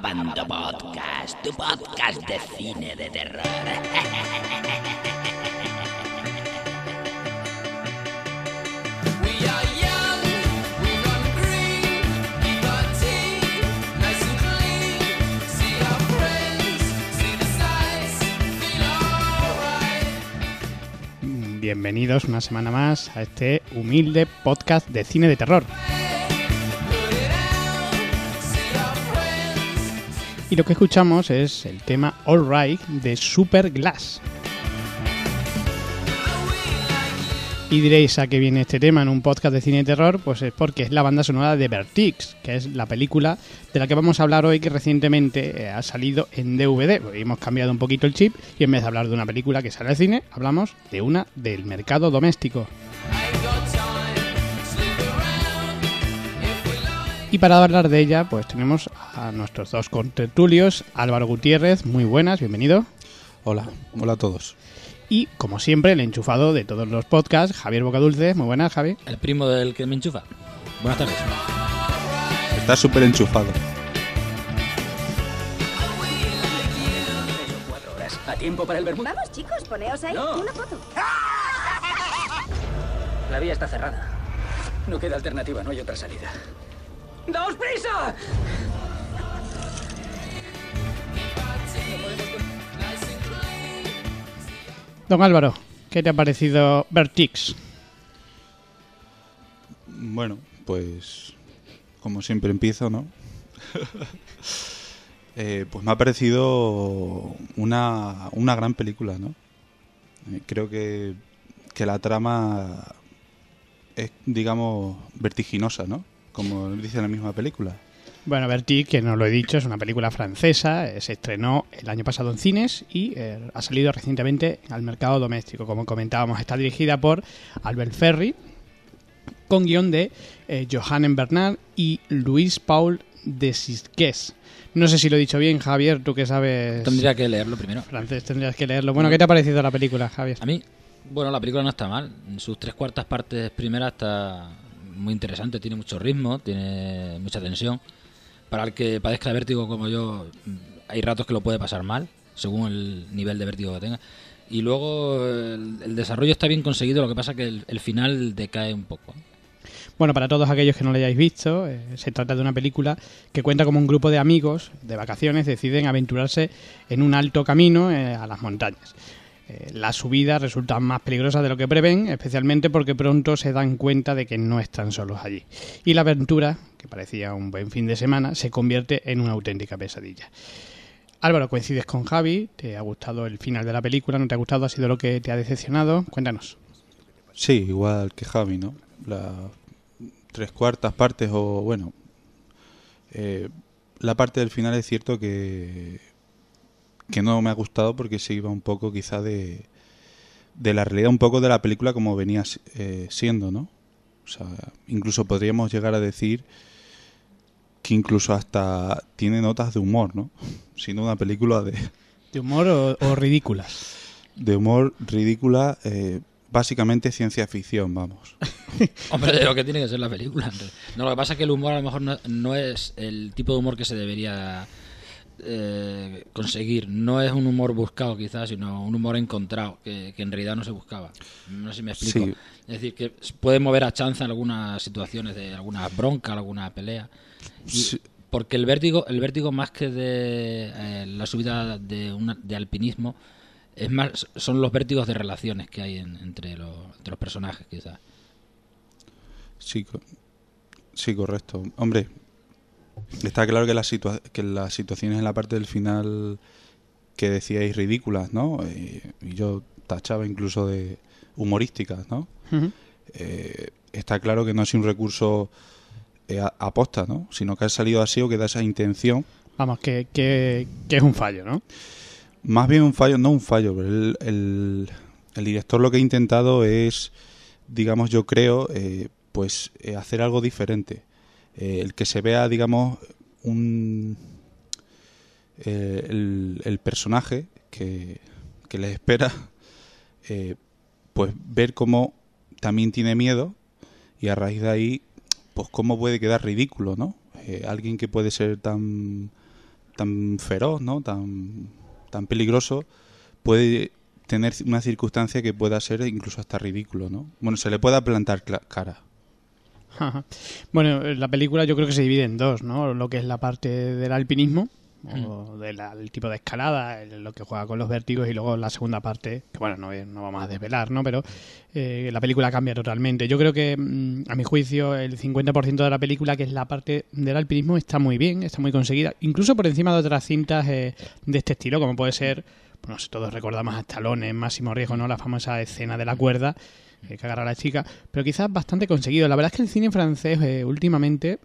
Podcast, tu podcast de cine de terror. Bienvenidos una semana más a este humilde podcast de cine de terror. Y lo que escuchamos es el tema All Right de Super Glass. Y diréis a qué viene este tema en un podcast de cine de terror, pues es porque es la banda sonora de Vertix, que es la película de la que vamos a hablar hoy que recientemente eh, ha salido en DVD. Hoy hemos cambiado un poquito el chip y en vez de hablar de una película que sale al cine, hablamos de una del mercado doméstico. Y para hablar de ella, pues tenemos a nuestros dos contertulios, Álvaro Gutiérrez, muy buenas, bienvenido. Hola, hola a todos. Y, como siempre, el enchufado de todos los podcasts, Javier Bocadulce, muy buenas, Javi. El primo del que me enchufa. Buenas tardes. Está súper enchufado. ¿A tiempo para el vermú? Vamos, chicos, poneos ahí. No. Una foto. La vía está cerrada. No queda alternativa, no hay otra salida. ¡Daos prisa! Don Álvaro, ¿qué te ha parecido Vertix? Bueno, pues como siempre empiezo, ¿no? Eh, pues me ha parecido una, una gran película, ¿no? Eh, creo que, que la trama es, digamos, vertiginosa, ¿no? Como dice la misma película. Bueno, Vertix, que no lo he dicho, es una película francesa, eh, se estrenó el año pasado en cines y eh, ha salido recientemente al mercado doméstico. Como comentábamos, está dirigida por Albert Ferry, con guion de eh, Johannes Bernard y Luis Paul de Sisques. No sé si lo he dicho bien, Javier, tú que sabes Tendría que leerlo primero. francés, tendrías que leerlo. Bueno, ¿qué te ha parecido la película, Javier? A mí, bueno, la película no está mal. En sus tres cuartas partes primeras está muy interesante. Tiene mucho ritmo, tiene mucha tensión. Para el que padezca de vértigo como yo, hay ratos que lo puede pasar mal, según el nivel de vértigo que tenga. Y luego el, desarrollo está bien conseguido, lo que pasa que el, el final decae un poco. Bueno, para todos aquellos que no la hayáis visto, eh, se trata de una película que cuenta como un grupo de amigos de vacaciones deciden aventurarse en un alto camino eh, a las montañas. Eh, la subida resulta más peligrosa de lo que prevén, especialmente porque pronto se dan cuenta de que no están solos allí. Y la aventura, que parecía un buen fin de semana, se convierte en una auténtica pesadilla. Álvaro, coincides con Javi, ¿te ha gustado el final de la película? ¿No te ha gustado? ¿Ha sido lo que te ha decepcionado? Cuéntanos. Sí, igual que Javi, ¿no? Las tres cuartas partes o, bueno, eh, la parte del final es cierto que, que no me ha gustado porque se iba un poco quizá de, de la realidad, un poco de la película como venía eh, siendo, ¿no? O sea, incluso podríamos llegar a decir que incluso hasta tiene notas de humor, ¿no? Siendo una película de, ¿De humor o, o ridículas? de humor ridícula, eh, básicamente ciencia ficción, vamos. Hombre, de lo que tiene que ser la película. No, lo que pasa es que el humor a lo mejor no, no es el tipo de humor que se debería eh, conseguir. No es un humor buscado quizás, sino un humor encontrado, que, que en realidad no se buscaba. No sé si me explico. Sí. Es decir, que puede mover a chanza en algunas situaciones de alguna bronca, alguna pelea. Y- Sí. Porque el vértigo, el vértigo más que de eh, la subida de, una, de alpinismo, es más, son los vértigos de relaciones que hay en- entre, los, entre los personajes, quizás. Sí, sí, correcto. Hombre, está claro que, las situa- que las situaciones en la parte del final que decíais ridículas, ¿no? Eh, y yo tachaba incluso de humorísticas, ¿no? Eh, está claro que no es un recurso eh, aposta, ¿no? Sino que ha salido así o que da esa intención. Vamos, que, que, que es un fallo, ¿no? Más bien un fallo, no un fallo, pero el, el- el director lo que ha intentado es, digamos, yo creo, eh, pues hacer algo diferente. Eh, el que se vea, digamos, un eh, el, el personaje que, que les espera, eh, pues ver cómo también tiene miedo y a raíz de ahí, pues cómo puede quedar ridículo, ¿no? Alguien que puede ser tan tan feroz, ¿no? Tan, tan peligroso, puede tener una circunstancia que pueda ser incluso hasta ridículo, ¿no? Bueno, se le pueda plantar cara. Ajá. Bueno, eh, la película yo creo que se divide en dos, ¿no? Lo que es la parte del alpinismo, o del el tipo de escalada, lo que juega con los vértigos, y luego la segunda parte, que bueno, no, no vamos a desvelar, ¿no? Pero eh, la película cambia totalmente. Yo creo que, mm, a mi juicio, el 50% de la película, que es la parte del alpinismo, está muy bien, está muy conseguida, incluso por encima de otras cintas eh, de este estilo, como puede ser, bueno, no sé, todos recordamos a Stallone en Máximo Riesgo, ¿no? La famosa escena de la cuerda eh, que agarra a la chica, pero quizás bastante conseguido. La verdad es que el cine francés eh, últimamente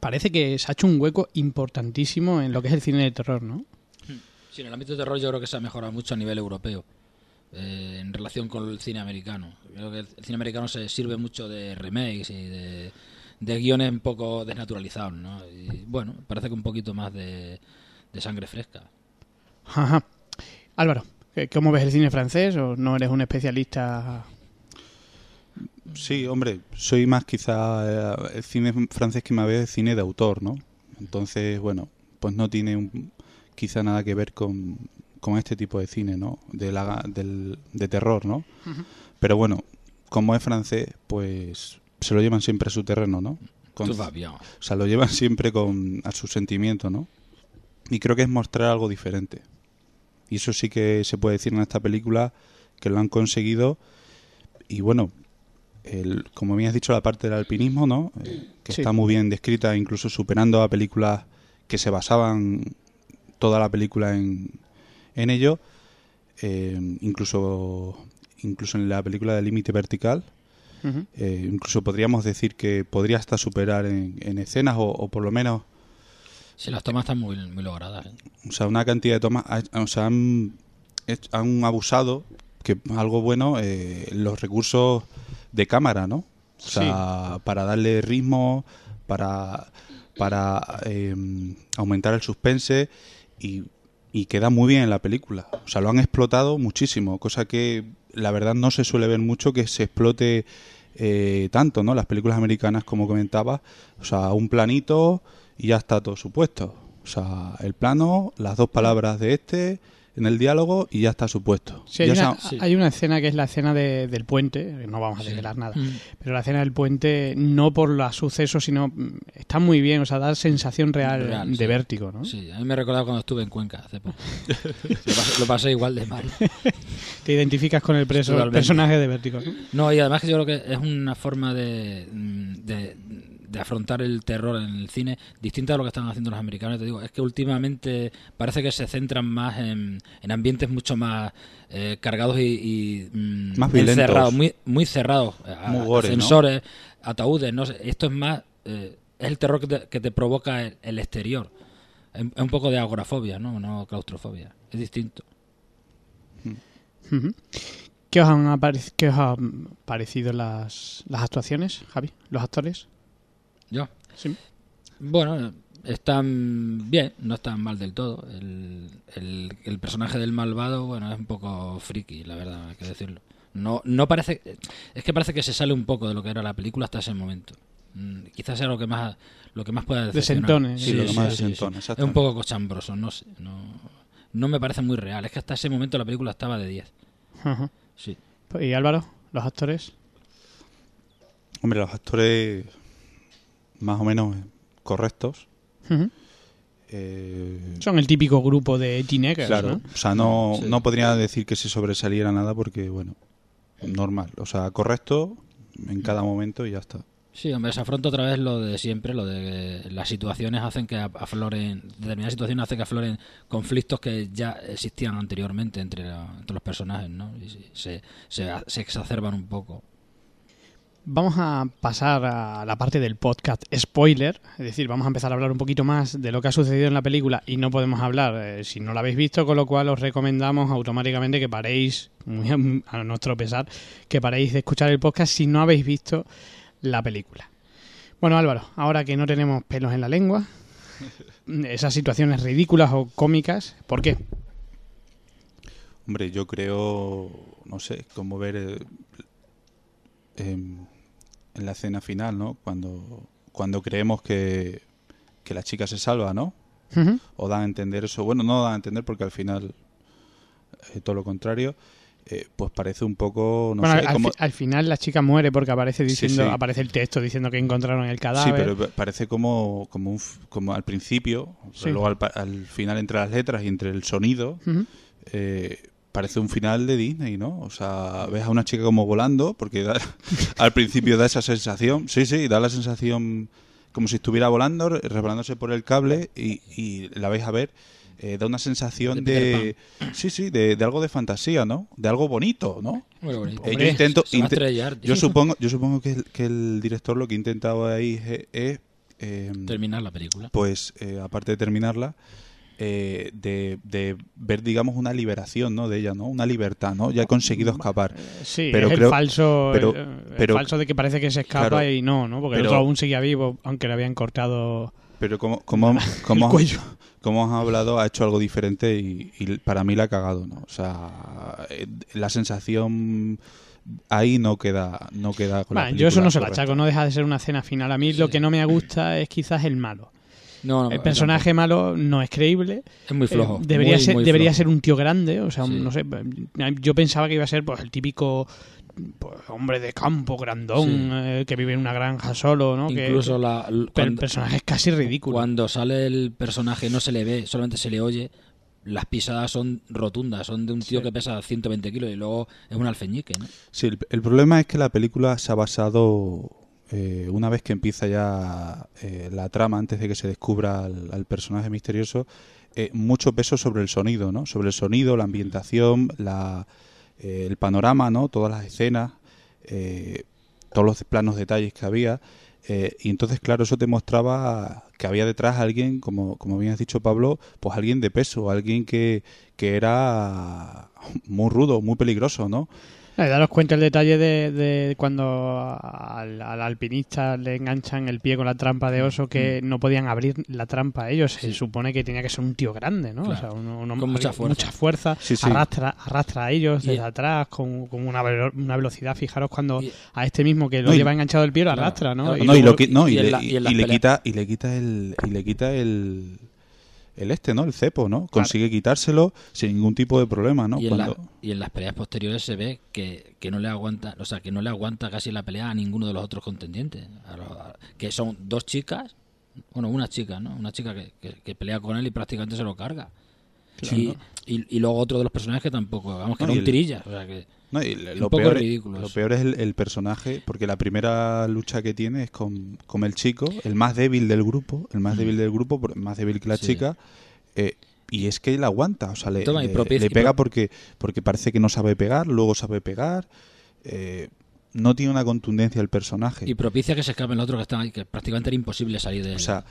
parece que se ha hecho un hueco importantísimo en lo que es el cine de terror, ¿no? Sí, en el ámbito de terror yo creo que se ha mejorado mucho a nivel europeo eh, en relación con el cine americano. Creo que el cine americano se sirve mucho de remakes y de, de guiones un poco desnaturalizados, ¿no? Y bueno, parece que un poquito más de, de sangre fresca. Ajá. Álvaro, ¿qué- ¿cómo ves el cine francés o no eres un especialista? Sí, hombre, soy más quizá eh, el cine francés que me ve es cine de autor, ¿no? Entonces, bueno, pues no tiene un- quizá nada que ver con, con este tipo de cine, ¿no? De, la, del, de terror, ¿no? Pero bueno, como es francés, pues se lo llevan siempre a su terreno, ¿no? Con- Tout va bien. o sea, lo llevan siempre con a su sentimiento, ¿no? Y creo que es mostrar algo diferente. Y eso sí que se puede decir en esta película que lo han conseguido. Y bueno, el, como bien has dicho, la parte del alpinismo, ¿no? Eh, que Sí. está muy bien descrita, incluso superando a películas que se basaban toda la película en, en ello. Eh, incluso, incluso en la película de Límite Vertical, eh, incluso podríamos decir que podría hasta superar en, en escenas o, o por lo menos Sí, las tomas están muy, muy logradas. ¿eh? o sea una cantidad de tomas ha- o sea han, han abusado que algo bueno eh, los recursos de cámara no o sea para darle ritmo para para eh, aumentar el suspense y, y queda muy bien en la película. O sea lo han explotado muchísimo cosa que la verdad no se suele ver mucho que se explote eh, tanto no las películas americanas como comentaba o sea un planito y ya está todo supuesto. O sea el plano las dos palabras de este en el diálogo y ya está supuesto Sí, hay, Ya una, sa- sí. hay una escena que es la escena de- del puente, no vamos a desvelar nada, Mm. pero la escena del puente no por los sucesos, sino mm, está muy bien, o sea, da sensación real, Real, de sí. vértigo, ¿no? Sí, a mí me recordaba cuando estuve en Cuenca hace poco. lo, pasé, lo pasé igual de mal. Te identificas con el preso- Totalmente. personaje de vértigo, ¿no? No, y además que yo creo que es una forma de, mm, de, de afrontar el terror en el cine distinta a lo que están haciendo los americanos. Te digo, es que últimamente parece que se centran más en, en ambientes mucho más eh, cargados y, y, mm, Más encerrados, muy, muy cerrados. ascensores, ataúdes, no sé. Esto es más, eh, es el terror que te, que te provoca el, el exterior. Es es un poco de agorafobia, ¿no? No claustrofobia. Es distinto. ¿Qué os han, qué os han parecido las, las actuaciones, Javi? ¿Los actores? Yo. Sí. Bueno, están bien, no están mal del todo. El, el, el personaje del malvado, bueno, es un poco friki, la verdad, hay que decirlo. No, no parece, es que parece que se sale un poco de lo que era la película hasta ese momento. Mm, quizás sea lo que más, lo que más pueda decepcionar. Desentone. Sí, lo que más desentone, Es un poco cochambroso, no sé, no, no me parece muy real. Es que hasta ese momento la película estaba de 10. Ajá. Sí. ¿Y Álvaro? ¿Los actores? hombre los actores más o menos correctos eh, Son el típico grupo de teenagers, Claro, ¿no? o sea, no, Sí. no podría decir que se sobresaliera nada porque, bueno, normal. O sea, correcto en cada momento y ya está. Sí, hombre, se afronta otra vez lo de siempre, lo de que las situaciones hacen que afloren, determinadas situaciones hacen que afloren conflictos que ya existían anteriormente entre, la- entre los personajes, ¿no? Y se, se, se exacerban un poco. Vamos a pasar a la parte del podcast spoiler, es decir, vamos a empezar a hablar un poquito más de lo que ha sucedido en la película y no podemos hablar eh, si no la habéis visto, con lo cual os recomendamos automáticamente que paréis, muy a, nuestro pesar, que paréis de escuchar el podcast si no habéis visto la película. Bueno, Álvaro, ahora que no tenemos pelos en la lengua, esas situaciones ridículas o cómicas, ¿por qué? Hombre, yo creo, no sé, como ver eh, em, en la escena final, ¿no? Cuando, cuando creemos que, que la chica se salva, ¿no? O dan a entender eso. Bueno, no dan a entender porque al final eh, todo lo contrario. eh, pues parece un poco, no bueno, sé, al, como... fi- al final la chica muere porque aparece Sí, diciendo, sí. aparece el texto diciendo que encontraron el Sí, cadáver. pero pa- parece como, como, un como al principio, pero Sí. luego al, al final entre las letras y entre el sonido, eh, parece un final de Disney, ¿no? O sea, ves a una chica como volando, porque da- al principio da esa sensación, sí, sí, da la sensación como si estuviera volando, re- resbalándose por el cable y, y la vais a ver, eh, da una sensación De de, sí, sí, de, de algo de fantasía, ¿no? De algo bonito, ¿no? Muy bonito. Eh, yo intento, estrellar, yo supongo, yo supongo que el, que el director lo que ha intentado ahí es, es, eh, Terminar la película. pues eh, aparte de terminarla, eh, de, de ver, digamos, una liberación, ¿no? De ella, ¿no? Una libertad, ¿no? Ya he conseguido escapar. Sí, Pero es creo- el falso, pero- el, el pero- falso de que parece que se escapa Claro. y no, ¿no? Porque el Pero- otro aún seguía vivo, aunque le habían cortado Pero como, como, como, el cuello. como has hablado, ha hecho algo diferente y, y para mí la ha cagado, ¿no? O sea, eh, la sensación ahí no queda, no queda con la Bueno, yo eso no se correcta. achaco, no deja de ser una escena final. A mí lo que no me gusta es quizás el malo. No, no, El personaje malo no es creíble. es muy flojo. Eh, debería muy, ser, muy debería flojo. ser un tío grande, o sea, Sí. no sé. Yo pensaba que iba a ser pues el típico pues, hombre de campo, grandón, Sí. eh, que vive en una granja solo, ¿no? Incluso que- la, pero el personaje es casi ridículo. cuando sale el personaje no se le ve, solamente se le oye. Las pisadas son rotundas, son de un tío que pesa 120 kilos y luego es un alfeñique, ¿no? Sí, el, el problema es que la película se ha basado, eh, una vez que empieza ya eh, la trama, antes de que se descubra al, personaje misterioso, eh, mucho peso sobre el sonido, ¿no? Sobre el sonido, la ambientación, la, eh, el panorama, ¿no? Todas las escenas, todos los planos detalles que había. y entonces, claro, eso te mostraba que había detrás alguien, como, como bien has dicho Pablo, pues alguien de peso, alguien que, que era muy rudo, muy peligroso, ¿no? Eh, daros cuenta el detalle de, de cuando al, al alpinista le enganchan el pie con la trampa de oso que Mm. no podían abrir la trampa ellos. Se supone que tenía que ser un tío grande, ¿no? O sea, uno- uno- Con mucha fuerza. mucha fuerza, Sí, sí. Arrastra, arrastra a ellos Y- desde atrás con, con una, velo- una velocidad. Fijaros cuando Y- a este mismo que lo No, y- lleva enganchado el pie lo arrastra, ¿no? Y y, y, y y- y y y le quita el y le quita el el este, ¿no? El cepo, ¿no? Consigue quitárselo sin ningún tipo de problema, ¿no? y, en la- Cuando y en las peleas posteriores se ve que, que no le aguanta, o sea, que no le aguanta casi la pelea a ninguno de los otros contendientes, a los- a- que son dos chicas, bueno, una chica, ¿no? Una chica que, que- que pelea con él y prácticamente se lo carga. Y, y, y luego otro de los personajes que tampoco, vamos, que No, un tirilla, o sea que no, y lo, un lo poco peor, ridículo lo peor es el, el personaje, porque la primera lucha que tiene es con, con el chico, el más débil del grupo, el más débil del grupo, más débil que la. Sí. chica, eh, y es que él aguanta, o sea, le, Toma, pega porque, porque parece que no sabe pegar, luego sabe pegar, eh, no tiene una contundencia el personaje. y propicia que se escapen los otros que están ahí, que prácticamente era imposible salir de O sea,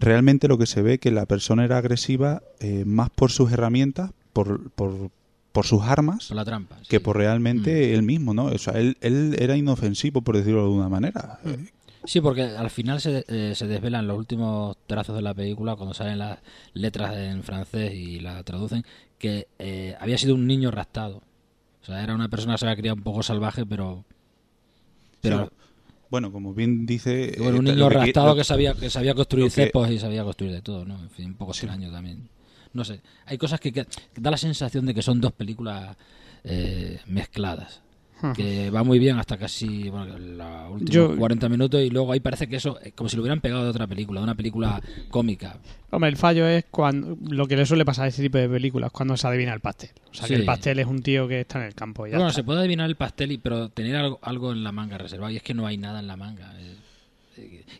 realmente lo que se ve que la persona era agresiva eh, más por sus herramientas, por, por, por sus armas, por la trampa. que por realmente él mismo, ¿no? O sea, él, él era inofensivo, por decirlo de alguna manera. Eh, Sí, porque al final se, eh, se desvelan los últimos trazos de la película cuando salen las letras en francés y la traducen que eh, había sido un niño raptado. O sea, era una persona que se había criado un poco salvaje, pero... pero sí, bueno, como bien dice... bueno, un eh, niño que raptado que sabía, que sabía construir que- cepos y sabía construir de todo, ¿no? En fin, un poco extraño también. No sé, hay cosas que, que- da la sensación de que son dos películas eh, mezcladas. que va muy bien hasta casi bueno, los últimos Yo- 40 minutos y luego ahí parece que eso es como si lo hubieran pegado de otra película, de una película cómica. Hombre, el fallo es cuando lo que le suele pasar a ese tipo de películas, cuando se adivina el pastel. O sea, que el pastel es un tío que está en el campo y ya bueno, está. se puede adivinar el pastel, y, pero tener algo, algo en la manga reservado y es que no hay nada en la manga. Eh, eh,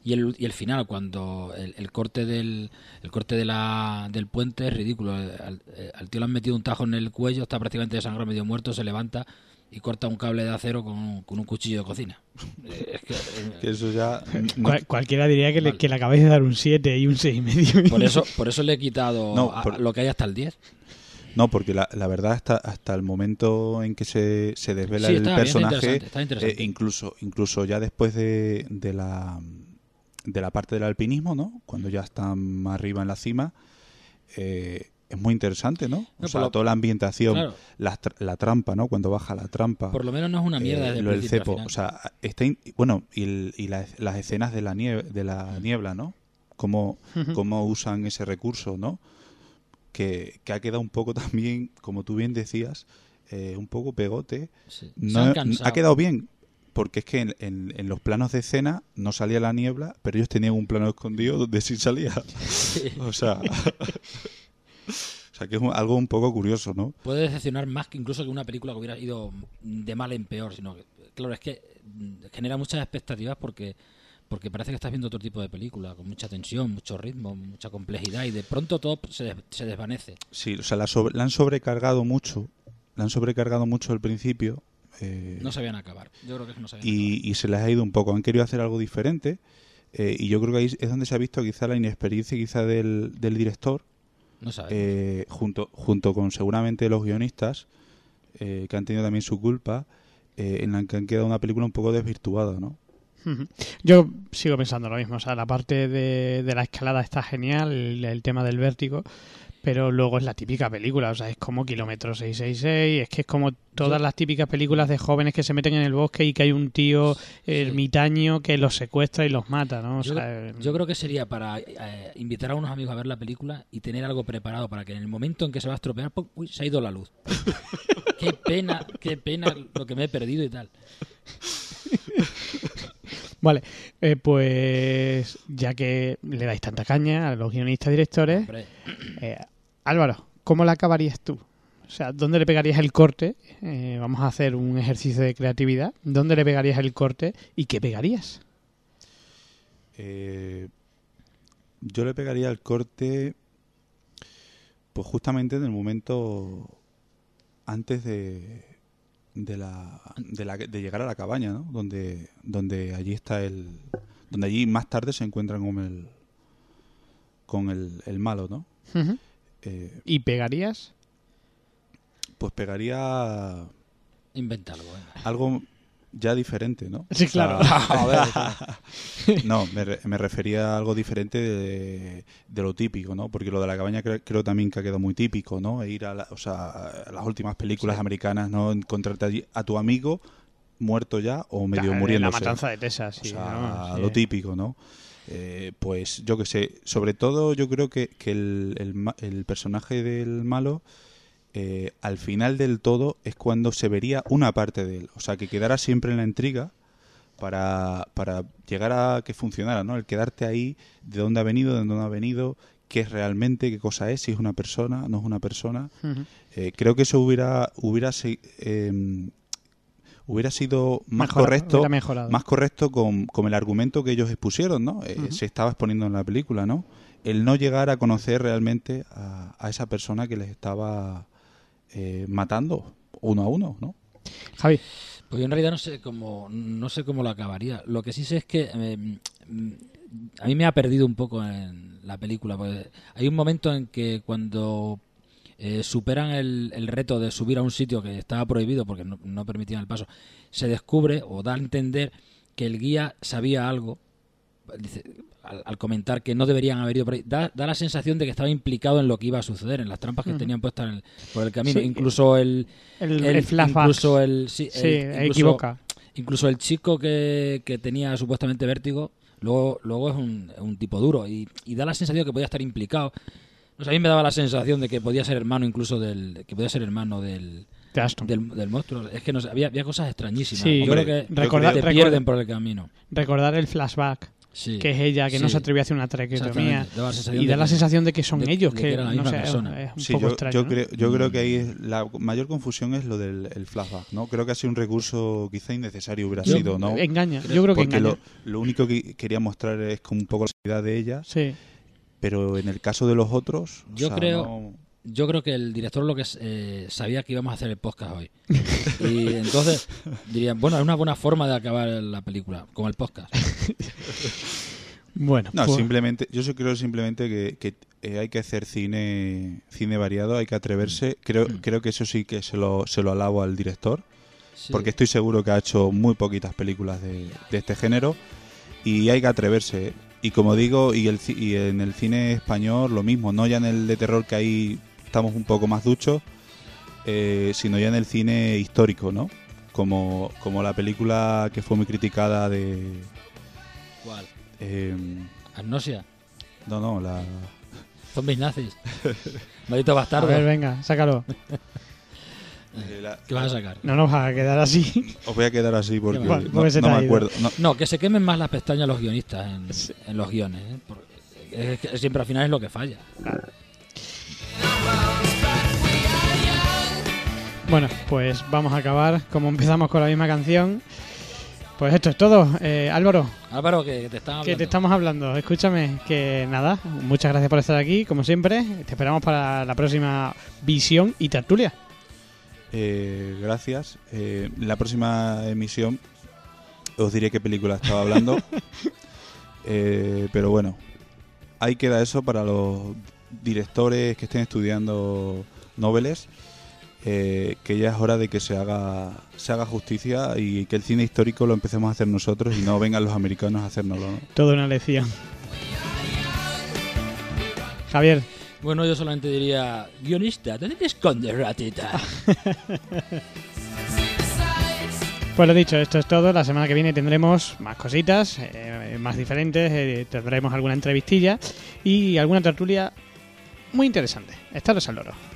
Y el, y el final, cuando el, el corte del el corte de la, del puente es ridículo. Eh, Al, al tío le han metido un tajo en el cuello, está prácticamente desangrado, medio muerto, se levanta y corta un cable de acero con, con un cuchillo de cocina. Eh, es que, eh, Que eso ya... no- Cual- cualquiera diría que le, que le acabáis de dar un 7 y un 6 y medio. por eso por eso le he quitado No, a- lo que hay hasta el 10. No, porque la, la verdad hasta, hasta el momento en que se, se desvela Sí, el bien, personaje, interesante, está interesante. eh, incluso incluso ya después de, de la de la parte del alpinismo, ¿no? Cuando ya están más arriba en la cima, eh, es muy interesante, ¿no? O No, sea, por lo- toda la ambientación, Claro. la, la trampa, ¿no? Cuando baja la trampa. Por lo menos no es una mierda eh, lo del cepo, o sea, está in- bueno, y, el- y la- las escenas de la nieve, de la niebla, ¿no? cómo, cómo usan ese recurso, ¿no? Que, que ha quedado un poco también, como tú bien decías, eh, un poco pegote. Sí. No, ha quedado bien, porque es que en, en- en los planos de escena no salía la niebla, pero ellos tenían un plano escondido donde sí salía. o sea, o sea que es un- algo un poco curioso, ¿no? Puede decepcionar más que incluso que una película que hubiera ido de mal en peor, sino que, claro, es que mm, genera muchas expectativas porque porque parece que estás viendo otro tipo de película, con mucha tensión, mucho ritmo, mucha complejidad, y de pronto todo se, des- se desvanece. Sí, o sea, la, sobre- la han sobrecargado mucho, la han sobrecargado mucho al principio. eh, No sabían acabar. Yo creo que no sabían y, y se les ha ido un poco. Han querido hacer algo diferente eh, y yo creo que ahí es donde se ha visto quizá la inexperiencia quizá del, del director acabar. No eh, junto, junto con seguramente los guionistas eh, que han tenido también su culpa eh, en la que han quedado una película un poco desvirtuada, ¿no? Yo sigo pensando lo mismo. O sea, la parte de, de la escalada está genial, el, el tema del vértigo, pero luego es la típica película. O sea, es como Kilómetro 666, es que es como todas las típicas películas de jóvenes que se meten en el bosque y que hay un tío ermitaño que los secuestra y los mata, ¿no? O yo, sea, yo creo que sería para eh, invitar a unos amigos a ver la película y tener algo preparado para que en el momento en que se va a estropear, ¡pum! uy, se ha ido la luz. qué pena, qué pena lo que me he perdido y tal. Vale, eh, pues ya que le dais tanta caña a los guionistas directores, Eh, Álvaro, ¿cómo la acabarías tú? O sea, ¿dónde le pegarías el corte? Eh, vamos a hacer un ejercicio de creatividad. ¿Dónde le pegarías el corte y qué pegarías? Eh, yo le pegaría el corte, pues justamente en el momento antes de, de, la, de, la- de llegar a la cabaña, ¿no? Donde, donde allí está el, donde allí más tarde se encuentran con el, con el, el malo, ¿no? Eh, ¿Y pegarías? pues pegaría inventa algo. venga. algo ya diferente, ¿no? Sí, O sea, claro. No, me, re- me refería a algo diferente de, de lo típico, ¿no? Porque lo de la cabaña creo, creo también que ha quedado muy típico, ¿no? E ir a, la- o sea, a las últimas películas americanas, ¿no? Encontrarte allí a tu amigo muerto ya o medio La- muriéndose. La matanza de Texas, O sí. sea, ¿no? Sí. lo típico, ¿no? Eh, pues yo que sé, sobre todo yo creo que, que el, el el personaje del malo eh, al final del todo es cuando se vería una parte de él, o sea, que quedara siempre en la intriga para, para llegar a que funcionara, ¿no? El quedarte ahí, de dónde ha venido, de dónde no ha venido, qué es realmente, qué cosa es, si es una persona, no es una persona. Eh, creo que eso hubiera hubiera eh, hubiera sido más Mejora- correcto más correcto con, con el argumento que ellos expusieron no Eh, se estaba exponiendo en la película no el no llegar a conocer realmente a, a esa persona que les estaba eh, matando uno a uno no Javi, Pues yo en realidad no sé cómo no sé cómo lo acabaría. Lo que sí sé es que eh, mm, a mí me ha perdido un poco en la película. Porque hay un momento en que cuando eh, superan el, el reto de subir a un sitio que estaba prohibido porque no, no permitían el paso, se descubre o da a entender que el guía sabía algo. Dice, al, al comentar que no deberían haber ido por ahí, da, da la sensación de que estaba implicado en lo que iba a suceder, en las trampas que tenían puestas en el- por el camino. Sí. Incluso el, el, incluso el sí, sí, el- incluso- equivoca. incluso el chico que, que tenía supuestamente vértigo luego luego es un, un tipo duro y, y da la sensación de que podía estar implicado. No sé, a mí me daba la sensación de que podía ser hermano incluso del que podía ser hermano del del, del monstruo. Es que no había, había cosas extrañísimas. Sí, yo Hombre, creo que yo recordar- te recordar- pierden por el camino. Recordar el flashback, sí que es ella, que no se atrevió a hacer una traqueotomía. Y da la sensación de que son de- ellos, de que, que no sé, persona. es un Sí, poco yo, extraño. yo ¿no? creo, yo creo que ahí Mm. es la mayor confusión es lo del el flashback, ¿no? Creo que ha sido un recurso quizá innecesario hubiera Yo- sido, ¿no? Engaña, yo creo que Porque engaña. lo, lo único que quería mostrar es como un poco la realidad de ella, Sí. pero en el caso de los otros, o Yo sea, creo- no- yo creo que el director lo que eh, sabía que íbamos a hacer el podcast hoy. Y entonces dirían, bueno, es una buena forma de acabar la película, como el podcast. Bueno, No, pues- simplemente, yo sí creo simplemente que, que, eh, hay que hacer cine cine variado, hay que atreverse. Creo, creo que eso sí que se lo, se lo alabo al director, Sí. porque estoy seguro que ha hecho muy poquitas películas de, de este género y hay que atreverse. Y como digo, y, el, y en el cine español lo mismo, no ya en el de terror que ahí estamos un poco más duchos, eh, sino ya en el cine histórico, ¿no? Como, como la película que fue muy criticada de... ¿Cuál? eh, Agnosia. No, no, la... Zombies nazis. Maldito A bastardo. ver, venga, sácalo. eh, la- ¿Qué vas a sacar? No nos va a quedar así. Os voy a quedar así porque no, me acuerdo. No, No, que se quemen más las pestañas los guionistas en, en los guiones. ¿eh? Porque es que siempre al final es lo que falla. Bueno, pues vamos a acabar. Como empezamos con la misma canción. Pues esto es todo. Eh, Álvaro, Álvaro, que te que estamos hablando. Escúchame, que nada, muchas gracias por estar aquí, como siempre. Te esperamos para la próxima visión y tertulia. eh, gracias. Eh, la próxima emisión os diré qué película estaba hablando. Eh, pero bueno, ahí queda eso para los directores que estén estudiando noveles. Eh, que ya es hora de que se haga se haga justicia y que el cine histórico lo empecemos a hacer nosotros y no vengan los americanos a hacérnoslo. ¿no? Toda una lección. Javier, Bueno, yo solamente diría, guionista, ¿dónde te escondes, ratita? pues lo dicho, esto es todo. La semana que viene tendremos más cositas, eh, más diferentes. eh, tendremos alguna entrevistilla y alguna tertulia muy interesante. Estaros al loro.